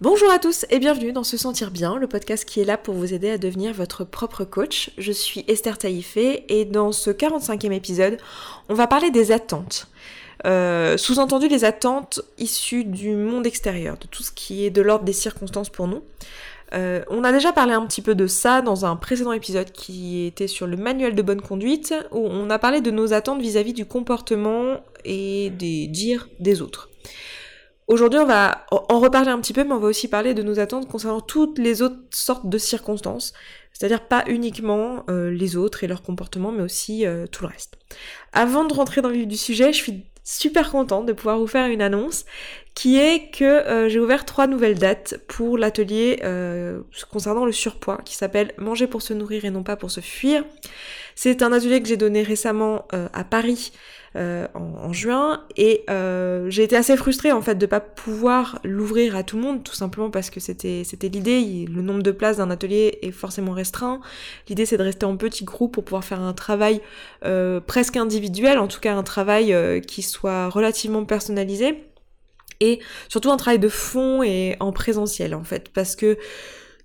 Bonjour à tous et bienvenue dans Se Sentir Bien, le podcast qui est là pour vous aider à devenir votre propre coach. Je suis Esther Taïfé et dans ce 45e épisode, on va parler des attentes. Euh, sous-entendu les attentes issues du monde extérieur, de tout ce qui est de l'ordre des circonstances pour nous. Euh, on a déjà parlé un petit peu de ça dans un précédent épisode qui était sur le manuel de bonne conduite, où on a parlé de nos attentes vis-à-vis -vis du comportement et des dires des autres. Aujourd'hui, on va en reparler un petit peu, mais on va aussi parler de nos attentes concernant toutes les autres sortes de circonstances. C'est-à-dire pas uniquement euh, les autres et leur comportement, mais aussi euh, tout le reste. Avant de rentrer dans le vif du sujet, je suis super contente de pouvoir vous faire une annonce qui est que euh, j'ai ouvert trois nouvelles dates pour l'atelier concernant le surpoids qui s'appelle Manger pour se nourrir et non pas pour se fuir. C'est un atelier que j'ai donné récemment à Paris euh, en, juin. Et euh, j'ai été assez frustrée en fait de pas pouvoir l'ouvrir à tout le monde tout simplement parce que c'était c'était l'idée. Le nombre de places d'un atelier est forcément restreint. L'idée c'est de rester en petit groupe pour pouvoir faire un travail euh, presque individuel en tout cas un travail qui soit relativement personnalisé. Et surtout un travail de fond et en présentiel en fait. Parce que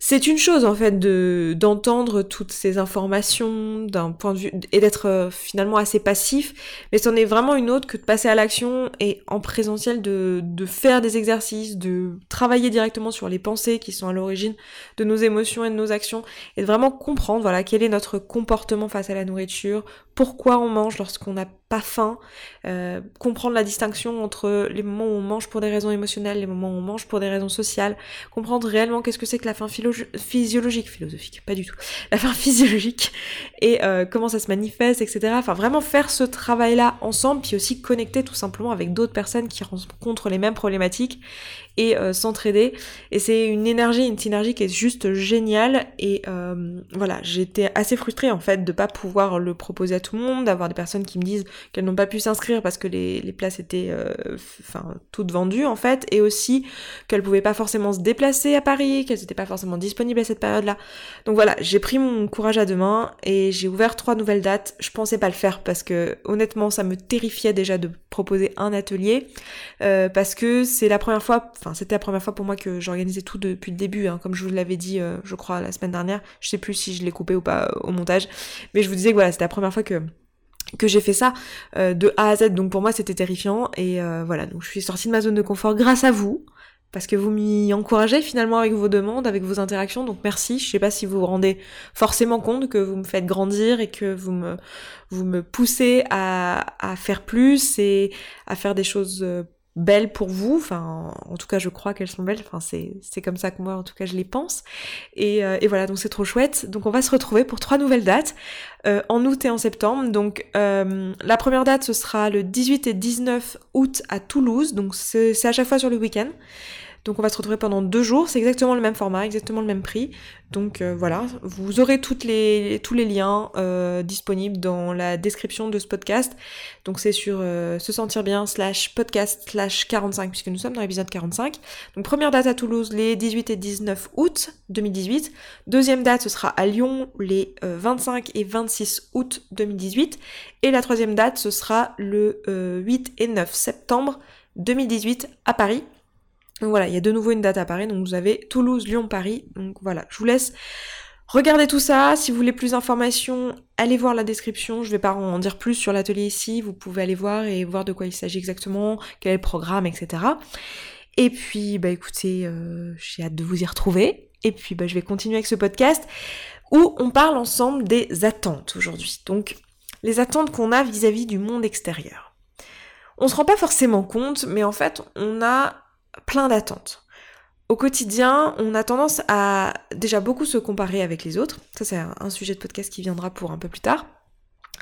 c'est une chose en fait de d'entendre toutes ces informations d'un point de vue et d'être euh, finalement assez passif, mais c'en est vraiment une autre que de passer à l'action et en présentiel de, de faire des exercices, de travailler directement sur les pensées qui sont à l'origine de nos émotions et de nos actions et de vraiment comprendre voilà quel est notre comportement face à la nourriture, pourquoi on mange lorsqu'on n'a pas faim, euh, comprendre la distinction entre les moments où on mange pour des raisons émotionnelles, les moments où on mange pour des raisons sociales, comprendre réellement qu'est-ce que c'est que la faim physiologique, philosophique, pas du tout, la faim physiologique et euh, comment ça se manifeste, etc. Enfin vraiment faire ce travail-là ensemble, puis aussi connecter tout simplement avec d'autres personnes qui rencontrent les mêmes problématiques et euh, s'entraider. Et c'est une énergie, une synergie qui est juste géniale. Et voilà, j'étais assez frustrée en fait de pas pouvoir le proposer à tout le monde, d'avoir des personnes qui me disent qu'elles n'ont pas pu s'inscrire parce que les, places étaient euh, enfin toutes vendues en fait, et aussi qu'elles pouvaient pas forcément se déplacer à Paris, qu'elles n'étaient pas forcément disponibles à cette période-là. Donc voilà, j'ai pris mon courage à deux mains et j'ai ouvert trois nouvelles dates. Je pensais pas le faire parce que honnêtement ça me terrifiait déjà de proposer un atelier parce que c'est la première fois Enfin, c'était la première fois pour moi que j'organisais tout depuis le début, hein, comme je vous l'avais dit, euh, je crois, la semaine dernière. Je sais plus si je l'ai coupé ou pas euh, au montage, mais je vous disais que voilà, c'était la première fois que que j'ai fait ça euh, de A à Z. Donc pour moi, c'était terrifiant et voilà. Donc je suis sortie de ma zone de confort grâce à vous parce que vous m'y encouragez finalement avec vos demandes, avec vos interactions, donc merci. Je sais pas si vous vous rendez forcément compte que vous me faites grandir et que vous me, vous me poussez à, à faire plus et à faire des choses belles pour vous, enfin en tout cas je crois qu'elles sont belles, enfin c'est, comme ça que moi en tout cas je les pense. Et, euh, et voilà, donc c'est trop chouette. Donc on va se retrouver pour trois nouvelles dates, euh, en août et en septembre. Donc euh, la première date ce sera le 18 et 19 août à Toulouse, donc c'est à chaque fois sur le week-end. Donc on va se retrouver pendant deux jours, c'est exactement le même format, exactement le même prix. Donc euh, voilà, vous aurez toutes les, tous les liens euh, disponibles dans la description de ce podcast. Donc c'est sur euh, se sentir bien slash podcast slash 45 puisque nous sommes dans l'épisode 45. Donc première date à Toulouse les 18 et 19 août 2018. Deuxième date ce sera à Lyon les 25 et 26 août 2018. Et la troisième date ce sera le 8 et 9 septembre 2018 à Paris. Donc voilà, il y a de nouveau une date à Paris, donc vous avez Toulouse, Lyon, Paris. Donc voilà, je vous laisse regarder tout ça. Si vous voulez plus d'informations, allez voir la description. Je vais pas en dire plus sur l'atelier ici. Vous pouvez aller voir et voir de quoi il s'agit exactement, quel est le programme, etc. Et puis, bah écoutez, euh, j'ai hâte de vous y retrouver. Et puis, bah, je vais continuer avec ce podcast où on parle ensemble des attentes aujourd'hui. Donc, les attentes qu'on a vis-à-vis -vis du monde extérieur. On se rend pas forcément compte, mais en fait, on a plein d'attentes. Au quotidien, on a tendance à déjà beaucoup se comparer avec les autres. Ça, c'est un sujet de podcast qui viendra pour un peu plus tard.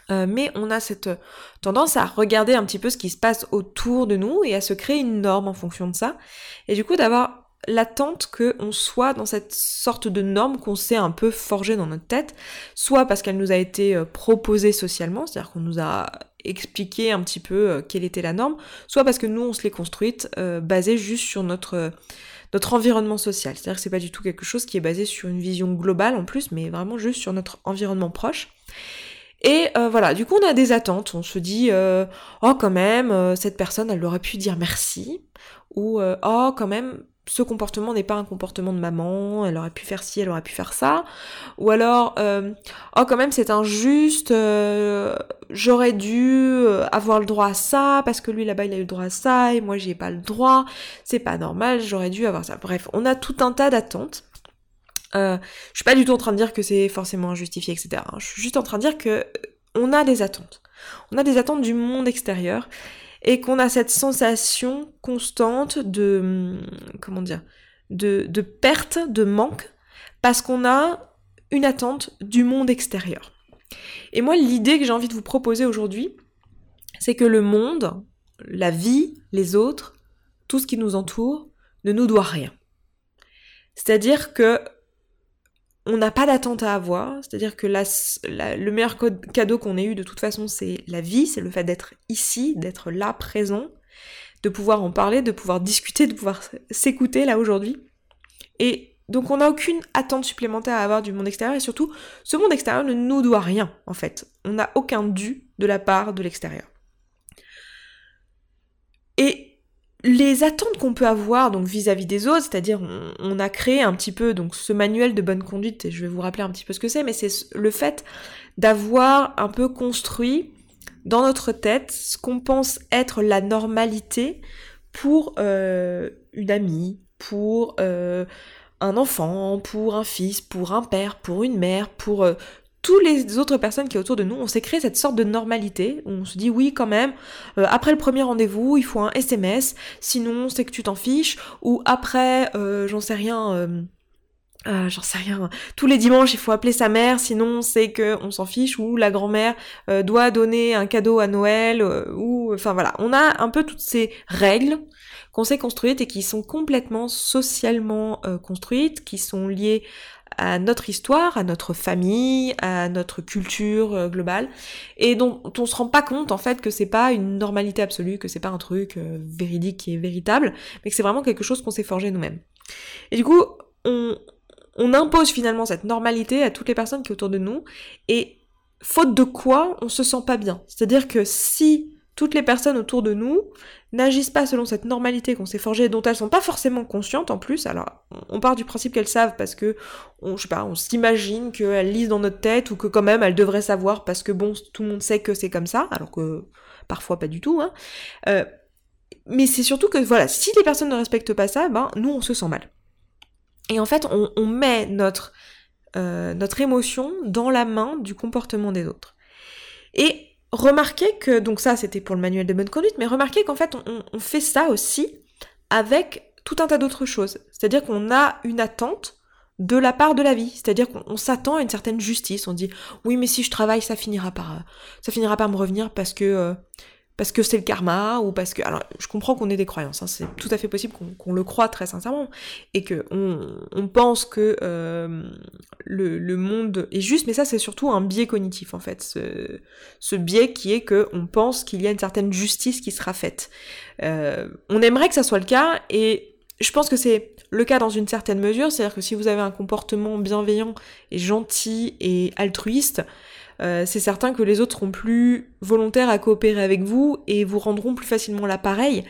Euh, mais on a cette tendance à regarder un petit peu ce qui se passe autour de nous et à se créer une norme en fonction de ça. Et du coup, d'avoir l'attente qu'on soit dans cette sorte de norme qu'on s'est un peu forgée dans notre tête, soit parce qu'elle nous a été euh, proposée socialement, c'est-à-dire qu'on nous a expliqué un petit peu euh, quelle était la norme, soit parce que nous on se l'est construite euh, basée juste sur notre notre environnement social. C'est-à-dire que c'est pas du tout quelque chose qui est basé sur une vision globale en plus, mais vraiment juste sur notre environnement proche. Et voilà, du coup on a des attentes, on se dit oh quand même cette personne elle aurait pu dire merci ou oh quand même ce comportement n'est pas un comportement de maman, elle aurait pu faire ci, elle aurait pu faire ça, ou alors euh, oh quand même c'est injuste, euh, j'aurais dû euh, avoir le droit à ça parce que lui là-bas il a eu le droit à ça et moi j'ai pas le droit, c'est pas normal, j'aurais dû avoir ça. Bref, on a tout un tas d'attentes. je suis pas du tout en train de dire que c'est forcément injustifié, etc. Je suis juste en train de dire que on a des attentes. On a des attentes du monde extérieur et qu'on a cette sensation constante de comment dire de, de perte, de manque, parce qu'on a une attente du monde extérieur. Et moi, l'idée que j'ai envie de vous proposer aujourd'hui, c'est que le monde, la vie, les autres, tout ce qui nous entoure, ne nous doit rien. C'est-à-dire que on n'a pas d'attente à avoir, c'est-à-dire que le meilleur cadeau qu'on ait eu de toute façon, c'est la vie, c'est le fait d'être ici, d'être là, présent, de pouvoir en parler, de pouvoir discuter, de pouvoir s'écouter là aujourd'hui. Et donc on n'a aucune attente supplémentaire à avoir du monde extérieur et surtout, ce monde extérieur ne nous doit rien en fait. On n'a aucun dû de la part de l'extérieur. Et les attentes qu'on peut avoir donc vis-à-vis des autres, c'est-à-dire on, a créé un petit peu donc ce manuel de bonne conduite et je vais vous rappeler un petit peu ce que c'est, mais c'est le fait d'avoir un peu construit dans notre tête ce qu'on pense être la normalité pour euh, une amie, pour euh, un enfant, pour un fils, pour un père, pour une mère, pour euh, toutes les autres personnes qui sont autour de nous, on s'est créé cette sorte de normalité où on se dit oui quand même, euh, après le premier rendez-vous, il faut un SMS, sinon c'est que tu t'en fiches, ou après, euh, j'en sais rien, euh, j'en sais rien, tous les dimanches il faut appeler sa mère, sinon c'est que on s'en fiche, ou la grand-mère doit donner un cadeau à Noël, ou enfin voilà, on a un peu toutes ces règles qu'on s'est construites et qui sont complètement socialement construites, qui sont liées à notre histoire, à notre famille, à notre culture euh, globale, et dont on se rend pas compte en fait que c'est pas une normalité absolue, que c'est pas un truc euh, véridique et véritable, mais que c'est vraiment quelque chose qu'on s'est forgé nous-mêmes. Et du coup, on, on impose finalement cette normalité à toutes les personnes qui sont autour de nous, et faute de quoi on se sent pas bien. C'est-à-dire que si toutes les personnes autour de nous n'agissent pas selon cette normalité qu'on s'est forgée, dont elles sont pas forcément conscientes en plus. Alors, on part du principe qu'elles savent parce que, on, je sais pas, on s'imagine qu'elles lisent dans notre tête ou que quand même elles devraient savoir parce que bon, tout le monde sait que c'est comme ça, alors que parfois pas du tout. Hein. Euh, mais c'est surtout que voilà, si les personnes ne respectent pas ça, ben nous on se sent mal. Et en fait, on, on met notre euh, notre émotion dans la main du comportement des autres. Et remarquez que, donc ça c'était pour le manuel de bonne conduite, mais remarquez qu'en fait on, fait ça aussi avec tout un tas d'autres choses. C'est-à-dire qu'on a une attente de la part de la vie. C'est-à-dire qu'on s'attend à une certaine justice. On dit oui mais si je travaille ça finira par ça finira par me revenir parce que euh, parce que c'est le karma ou parce que alors je comprends qu'on ait des croyances hein, c'est tout à fait possible qu'on le croit très sincèrement et que on, pense que euh, le, monde est juste mais ça c'est surtout un biais cognitif en fait ce, biais qui est que on pense qu'il y a une certaine justice qui sera faite. Euh, on aimerait que ça soit le cas et je pense que c'est le cas dans une certaine mesure c'est à dire que si vous avez un comportement bienveillant et gentil et altruiste euh, c'est certain que les autres seront plus volontaires à coopérer avec vous et vous rendront plus facilement l'appareil.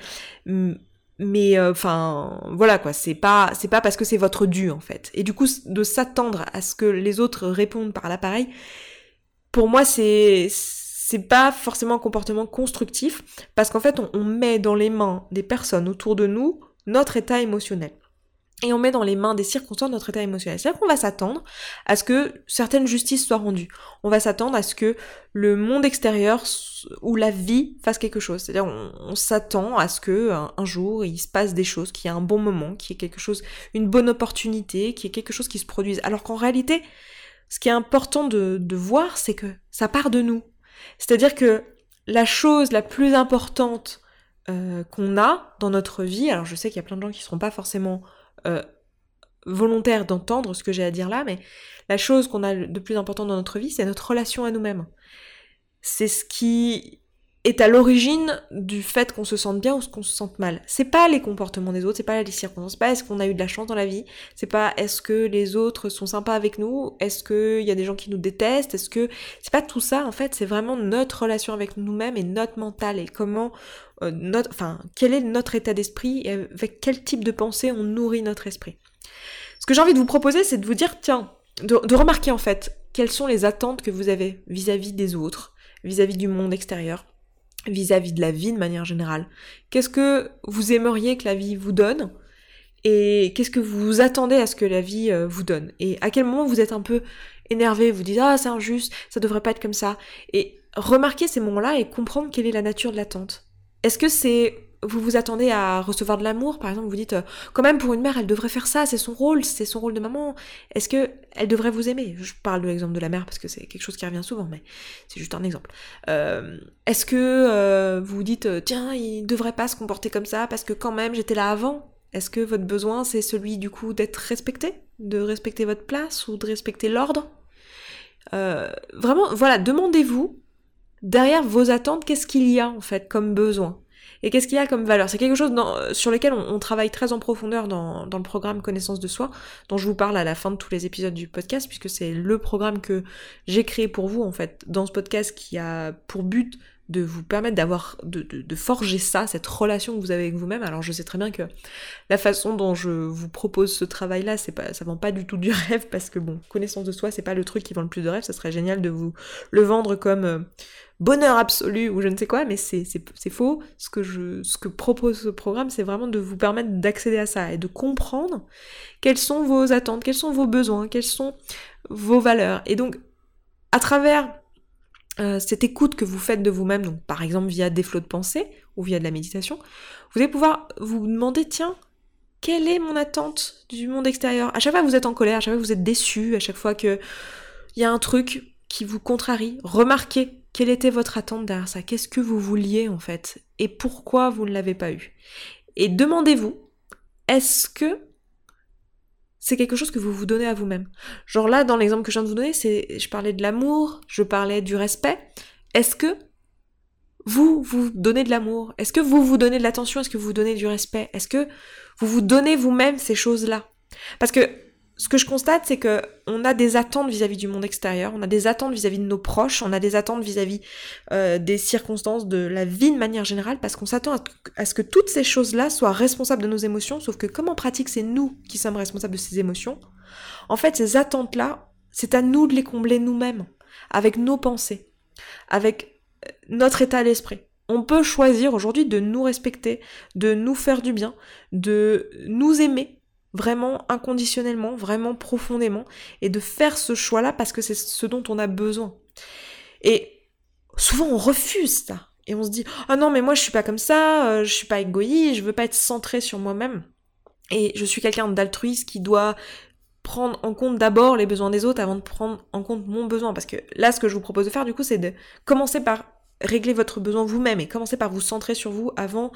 Mais euh, enfin voilà quoi, c'est pas c'est pas parce que c'est votre dû en fait. Et du coup de s'attendre à ce que les autres répondent par l'appareil, pour moi c'est c'est pas forcément un comportement constructif parce qu'en fait on met dans les mains des personnes autour de nous notre état émotionnel et on met dans les mains des circonstances notre état émotionnel. C'est-à-dire qu'on va s'attendre à ce que certaines justices soient rendues. On va s'attendre à ce que le monde extérieur ou la vie fasse quelque chose. C'est-à-dire on, s'attend à ce que un, jour il se passe des choses, qu'il y ait un bon moment, qu'il y ait quelque chose, une bonne opportunité, qu'il y ait quelque chose qui se produise. Alors qu'en réalité, ce qui est important de, de voir, c'est que ça part de nous. C'est-à-dire que la chose la plus importante euh, qu'on a dans notre vie, alors je sais qu'il y a plein de gens qui ne seront pas forcément euh, volontaire d'entendre ce que j'ai à dire là, mais la chose qu'on a de plus important dans notre vie, c'est notre relation à nous-mêmes. C'est ce qui est à l'origine du fait qu'on se sente bien ou qu'on se sente mal. C'est pas les comportements des autres, c'est pas les circonstances, c'est pas est-ce qu'on a eu de la chance dans la vie, c'est pas est-ce que les autres sont sympas avec nous, est-ce qu'il y a des gens qui nous détestent, est-ce que c'est pas tout ça en fait, c'est vraiment notre relation avec nous-mêmes et notre mental et comment notre, enfin, quel est notre état d'esprit et avec quel type de pensée on nourrit notre esprit. Ce que j'ai envie de vous proposer, c'est de vous dire, tiens, de, remarquer en fait quelles sont les attentes que vous avez vis-à-vis des autres, vis-à-vis du monde extérieur, vis-à-vis de la vie de manière générale. Qu'est-ce que vous aimeriez que la vie vous donne et qu'est-ce que vous attendez à ce que la vie euh, vous donne? Et à quel moment vous êtes un peu énervé, vous dites ah c'est injuste, ça devrait pas être comme ça. Et remarquer ces moments-là et comprendre quelle est la nature de l'attente. Est-ce que c'est vous vous attendez à recevoir de l'amour, par exemple, vous dites euh, quand même pour une mère, elle devrait faire ça, c'est son rôle, c'est son rôle de maman. Est-ce que elle devrait vous aimer? Je parle de l'exemple de la mère parce que c'est quelque chose qui revient souvent, mais c'est juste un exemple. Euh, est-ce que euh, vous vous dites tiens, il devrait pas se comporter comme ça parce que quand même j'étais là avant? Est-ce que votre besoin c'est celui du coup d'être respecté, de respecter votre place ou de respecter l'ordre? Vraiment, voilà, demandez-vous derrière vos attentes, qu'est-ce qu'il y a en fait comme besoin? Et qu'est-ce qu'il y a comme valeur? C'est quelque chose sur lequel on, travaille très en profondeur dans, dans, le programme Connaissance de soi, dont je vous parle à la fin de tous les épisodes du podcast, puisque c'est le programme que j'ai créé pour vous, en fait, dans ce podcast qui a pour but de vous permettre d'avoir, de, de, forger ça, cette relation que vous avez avec vous-même. Alors je sais très bien que la façon dont je vous propose ce travail-là, c'est pas, ça vend pas du tout du rêve parce que bon, connaissance de soi, c'est pas le truc qui vend le plus de rêve. Ça serait génial de vous le vendre comme euh, bonheur absolu ou je ne sais quoi, mais c'est, c'est, faux. Ce que je, ce que propose ce programme, c'est vraiment de vous permettre d'accéder à ça et de comprendre quelles sont vos attentes, quels sont vos besoins, quelles sont vos valeurs. Et donc, à travers euh, cette écoute que vous faites de vous-même, donc par exemple via des flots de pensée ou via de la méditation, vous allez pouvoir vous demander, tiens, quelle est mon attente du monde extérieur? À chaque fois que vous êtes en colère, à chaque fois que vous êtes déçu, à chaque fois que il y a un truc qui vous contrarie, remarquez quelle était votre attente derrière ça, qu'est-ce que vous vouliez en fait, et pourquoi vous ne l'avez pas eu? Et demandez-vous, est-ce que c'est quelque chose que vous vous donnez à vous-même. Genre là, dans l'exemple que je viens de vous donner, c'est, je parlais de l'amour, je parlais du respect. Est-ce que vous vous donnez de l'amour? Est-ce que vous vous donnez de l'attention? Est-ce que vous vous donnez du respect? Est-ce que vous vous donnez vous-même ces choses-là? Parce que ce que je constate, c'est que on a des attentes vis-à-vis du monde extérieur, on a des attentes vis-à-vis de nos proches, on a des attentes vis-à-vis euh, des circonstances de la vie de manière générale, parce qu'on s'attend à, ce que toutes ces choses-là soient responsables de nos émotions, sauf que comme en pratique c'est nous qui sommes responsables de ces émotions, en fait ces attentes-là, c'est à nous de les combler nous-mêmes, avec nos pensées, avec euh, notre état d'esprit. On peut choisir aujourd'hui de nous respecter, de nous faire du bien, de nous aimer vraiment inconditionnellement, vraiment profondément, et de faire ce choix-là parce que c'est ce dont on a besoin. Et souvent on refuse ça. Et on se dit Ah non mais moi je suis pas comme ça, euh, je suis pas égoïste, je veux pas être centré sur moi-même. Et je suis quelqu'un d'altruiste qui doit prendre en compte d'abord les besoins des autres avant de prendre en compte mon besoin. Parce que là, ce que je vous propose de faire, du coup, c'est de commencer par régler votre besoin vous-même et commencez par vous centrer sur vous avant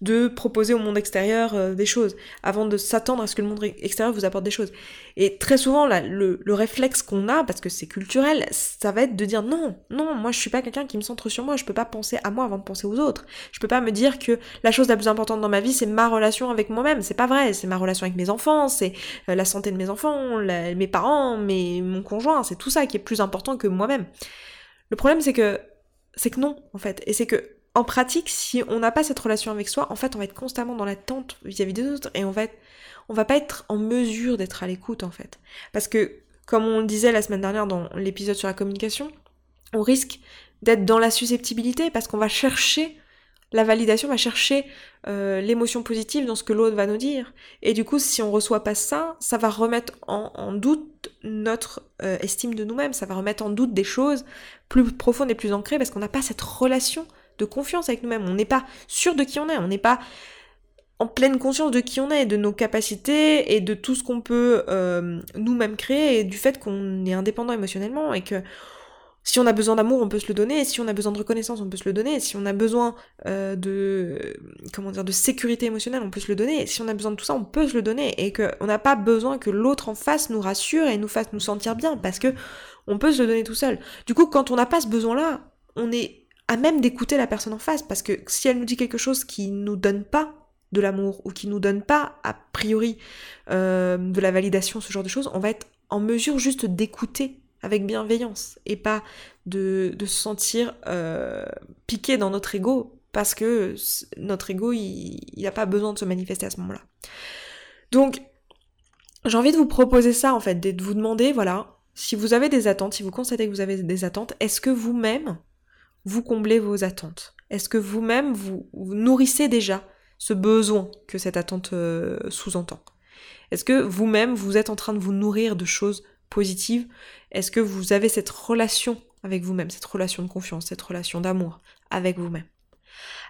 de proposer au monde extérieur euh, des choses, avant de s'attendre à ce que le monde extérieur vous apporte des choses. Et très souvent, là, le, réflexe qu'on a, parce que c'est culturel, ça va être de dire non, non, moi je suis pas quelqu'un qui me centre sur moi, je peux pas penser à moi avant de penser aux autres. Je peux pas me dire que la chose la plus importante dans ma vie, c'est ma relation avec moi-même. C'est pas vrai, c'est ma relation avec mes enfants, c'est euh, la santé de mes enfants, mes parents, mes, mon conjoint, c'est tout ça qui est plus important que moi-même. Le problème, c'est que c'est que non, en fait. Et c'est que, en pratique, si on n'a pas cette relation avec soi, en fait, on va être constamment dans l'attente vis-à-vis des autres et on va être, on va pas être en mesure d'être à l'écoute, en fait. Parce que, comme on le disait la semaine dernière dans l'épisode sur la communication, on risque d'être dans la susceptibilité parce qu'on va chercher la validation va chercher euh, l'émotion positive dans ce que l'autre va nous dire. Et du coup, si on reçoit pas ça, ça va remettre en, doute notre euh, estime de nous-mêmes, ça va remettre en doute des choses plus profondes et plus ancrées parce qu'on n'a pas cette relation de confiance avec nous-mêmes. On n'est pas sûr de qui on est, on n'est pas en pleine conscience de qui on est, de nos capacités et de tout ce qu'on peut euh, nous-mêmes créer et du fait qu'on est indépendant émotionnellement et que si on a besoin d'amour, on peut se le donner. Si on a besoin de reconnaissance, on peut se le donner. Si on a besoin euh, de comment dire de sécurité émotionnelle, on peut se le donner. Si on a besoin de tout ça, on peut se le donner. Et qu'on n'a pas besoin que l'autre en face nous rassure et nous fasse nous sentir bien, parce que on peut se le donner tout seul. Du coup, quand on n'a pas ce besoin-là, on est à même d'écouter la personne en face, parce que si elle nous dit quelque chose qui nous donne pas de l'amour ou qui nous donne pas a priori euh, de la validation, ce genre de choses, on va être en mesure juste d'écouter avec bienveillance et pas de, se sentir euh, piqué dans notre ego parce que notre ego, il n'a pas besoin de se manifester à ce moment-là. Donc, j'ai envie de vous proposer ça en fait, de vous demander, voilà, si vous avez des attentes, si vous constatez que vous avez des attentes, est-ce que vous-même, vous comblez vos attentes? Est-ce que vous-même, vous, nourrissez déjà ce besoin que cette attente euh, sous-entend? Est-ce que vous-même, vous êtes en train de vous nourrir de choses positives Est-ce que vous avez cette relation avec vous-même, cette relation de confiance, cette relation d'amour avec vous-même?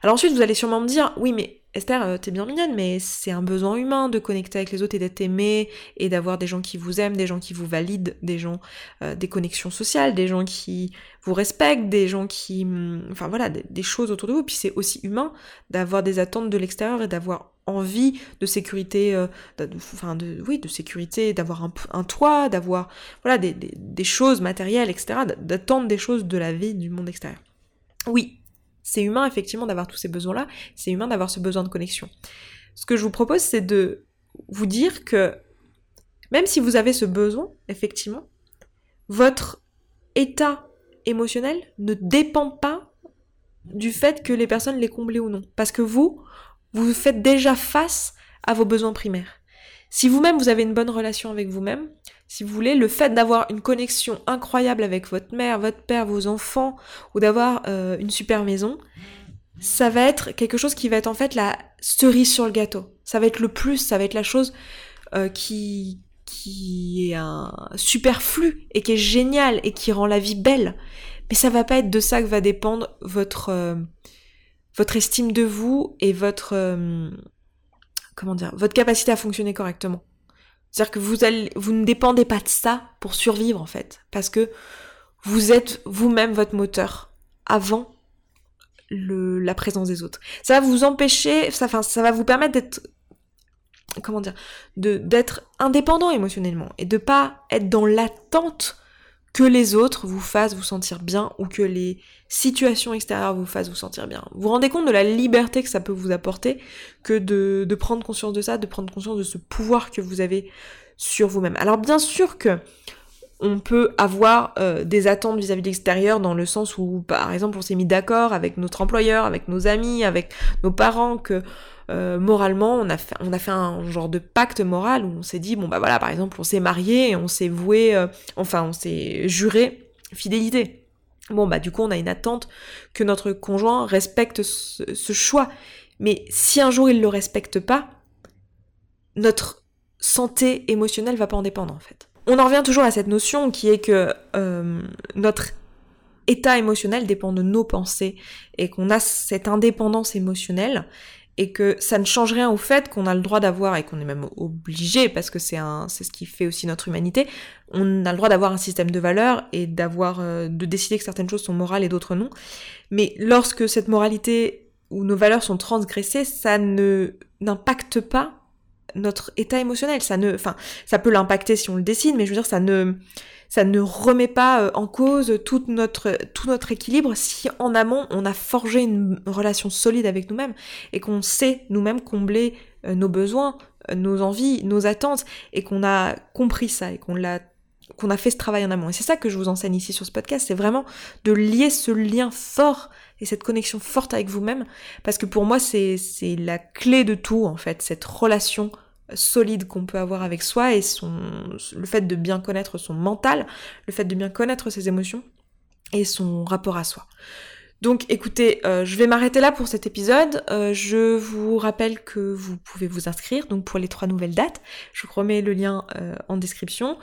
Alors ensuite, vous allez sûrement me dire, oui, mais Esther, euh, t'es bien mignonne, mais c'est un besoin humain de connecter avec les autres et d'être aimé et d'avoir des gens qui vous aiment, des gens qui vous valident, des gens, euh, des connexions sociales, des gens qui vous respectent, des gens qui, hum, enfin voilà, des, choses autour de vous. Puis c'est aussi humain d'avoir des attentes de l'extérieur et d'avoir envie de sécurité, euh, enfin de, oui, de sécurité, d'avoir un, toit, d'avoir voilà des choses matérielles, etc., d'attendre des choses de la vie du monde extérieur. Oui, c'est humain effectivement d'avoir tous ces besoins-là, c'est humain d'avoir ce besoin de connexion. Ce que je vous propose, c'est de vous dire que même si vous avez ce besoin, effectivement, votre état émotionnel ne dépend pas du fait que les personnes les comblent ou non. Parce que vous, vous faites déjà face à vos besoins primaires. Si vous-même vous avez une bonne relation avec vous-même, si vous voulez, le fait d'avoir une connexion incroyable avec votre mère, votre père, vos enfants, ou d'avoir euh, une super maison, ça va être quelque chose qui va être en fait la cerise sur le gâteau. Ça va être le plus, ça va être la chose euh, qui, est un superflu et qui est génial et qui rend la vie belle. Mais ça va pas être de ça que va dépendre votre, euh, estime de vous et votre capacité à fonctionner correctement. C'est-à-dire que vous, ne dépendez pas de ça pour survivre en fait, parce que vous êtes vous-même votre moteur avant la présence des autres. Ça va vous empêcher, ça, enfin, ça va vous permettre d'être, comment dire, d'être indépendant émotionnellement et de pas être dans l'attente que les autres vous fassent vous sentir bien ou que les situations extérieures vous fassent vous sentir bien. Vous vous rendez compte de la liberté que ça peut vous apporter que de, de prendre conscience de ça, de prendre conscience de ce pouvoir que vous avez sur vous-même. Alors bien sûr que on peut avoir euh, des attentes vis-à-vis de l'extérieur dans le sens où, par exemple, on s'est mis d'accord avec notre employeur, avec nos amis, avec nos parents que euh, moralement, on a, fait, un genre de pacte moral où on s'est dit, bon bah voilà, par exemple, on s'est marié et on s'est voué, euh, enfin, on s'est juré fidélité. Bon bah du coup, on a une attente que notre conjoint respecte ce, choix. Mais si un jour il le respecte pas, notre santé émotionnelle va pas en dépendre en fait. On en revient toujours à cette notion qui est que euh, notre état émotionnel dépend de nos pensées et qu'on a cette indépendance émotionnelle et que ça ne change rien au fait qu'on a le droit d'avoir et qu'on est même obligé parce que c'est un c'est ce qui fait aussi notre humanité on a le droit d'avoir un système de valeurs et d'avoir euh, de décider que certaines choses sont morales et d'autres non. Mais lorsque cette moralité ou nos valeurs sont transgressées ça ne n'impacte pas notre état émotionnel ça ne enfin ça peut l'impacter si on le décide mais je veux dire ça ne ça ne remet pas euh, en cause toute notre, tout notre équilibre si en amont on a forgé une relation solide avec nous-mêmes et qu'on sait nous-mêmes combler euh, nos besoins, euh, nos envies, nos attentes et qu'on a compris ça et qu'on l'a qu'on a fait ce travail en amont. Et c'est ça que je vous enseigne ici sur ce podcast, c'est vraiment de lier ce lien fort et cette connexion forte avec vous-même, parce que pour moi c'est la clé de tout en fait, cette relation solide qu'on peut avoir avec soi et son, le fait de bien connaître son mental, le fait de bien connaître ses émotions et son rapport à soi. Donc écoutez, euh, je vais m'arrêter là pour cet épisode. Euh, je vous rappelle que vous pouvez vous inscrire donc pour les trois nouvelles dates. Je vous remets le lien euh, en description.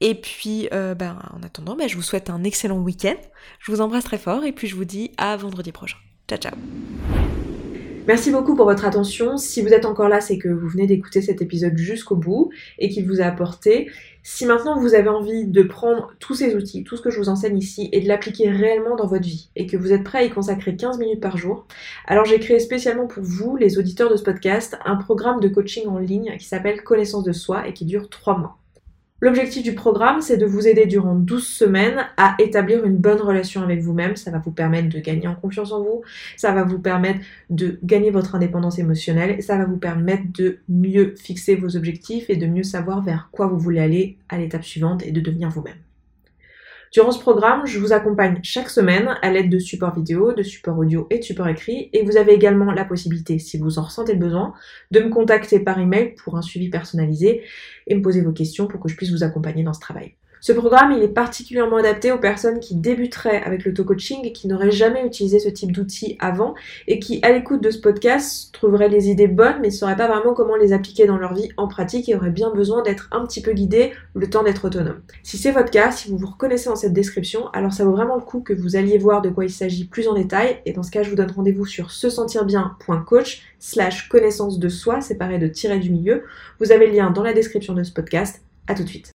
Et puis ben, en attendant, ben, je vous souhaite un excellent week-end. Je vous embrasse très fort et puis je vous dis à vendredi prochain. Ciao ciao Merci beaucoup pour votre attention. Si vous êtes encore là, c'est que vous venez d'écouter cet épisode jusqu'au bout et qu'il vous a apporté. Si maintenant vous avez envie de prendre tous ces outils, tout ce que je vous enseigne ici, et de l'appliquer réellement dans votre vie, et que vous êtes prêt à y consacrer 15 minutes par jour, alors j'ai créé spécialement pour vous, les auditeurs de ce podcast, un programme de coaching en ligne qui s'appelle Connaissance de soi et qui dure 3 mois. L'objectif du programme, c'est de vous aider durant 12 semaines à établir une bonne relation avec vous-même. Ça va vous permettre de gagner en confiance en vous, ça va vous permettre de gagner votre indépendance émotionnelle, ça va vous permettre de mieux fixer vos objectifs et de mieux savoir vers quoi vous voulez aller à l'étape suivante et de devenir vous-même. Durant ce programme, je vous accompagne chaque semaine à l'aide de supports vidéo, de supports audio et de supports écrits. Et vous avez également la possibilité, si vous en ressentez le besoin, de me contacter par email pour un suivi personnalisé et me poser vos questions pour que je puisse vous accompagner dans ce travail. Ce programme, il est particulièrement adapté aux personnes qui débuteraient avec l'auto-coaching et qui n'auraient jamais utilisé ce type d'outils avant et qui, à l'écoute de ce podcast, trouveraient les idées bonnes mais ne sauraient pas vraiment comment les appliquer dans leur vie en pratique et auraient bien besoin d'être un petit peu guidés le temps d'être autonome. Si c'est votre cas, si vous vous reconnaissez dans cette description, alors ça vaut vraiment le coup que vous alliez voir de quoi il s'agit plus en détail et dans ce cas, je vous donne rendez-vous sur se sentir bien.coach slash connaissance de soi séparé de tirer du milieu. Vous avez le lien dans la description de ce podcast. À tout de suite.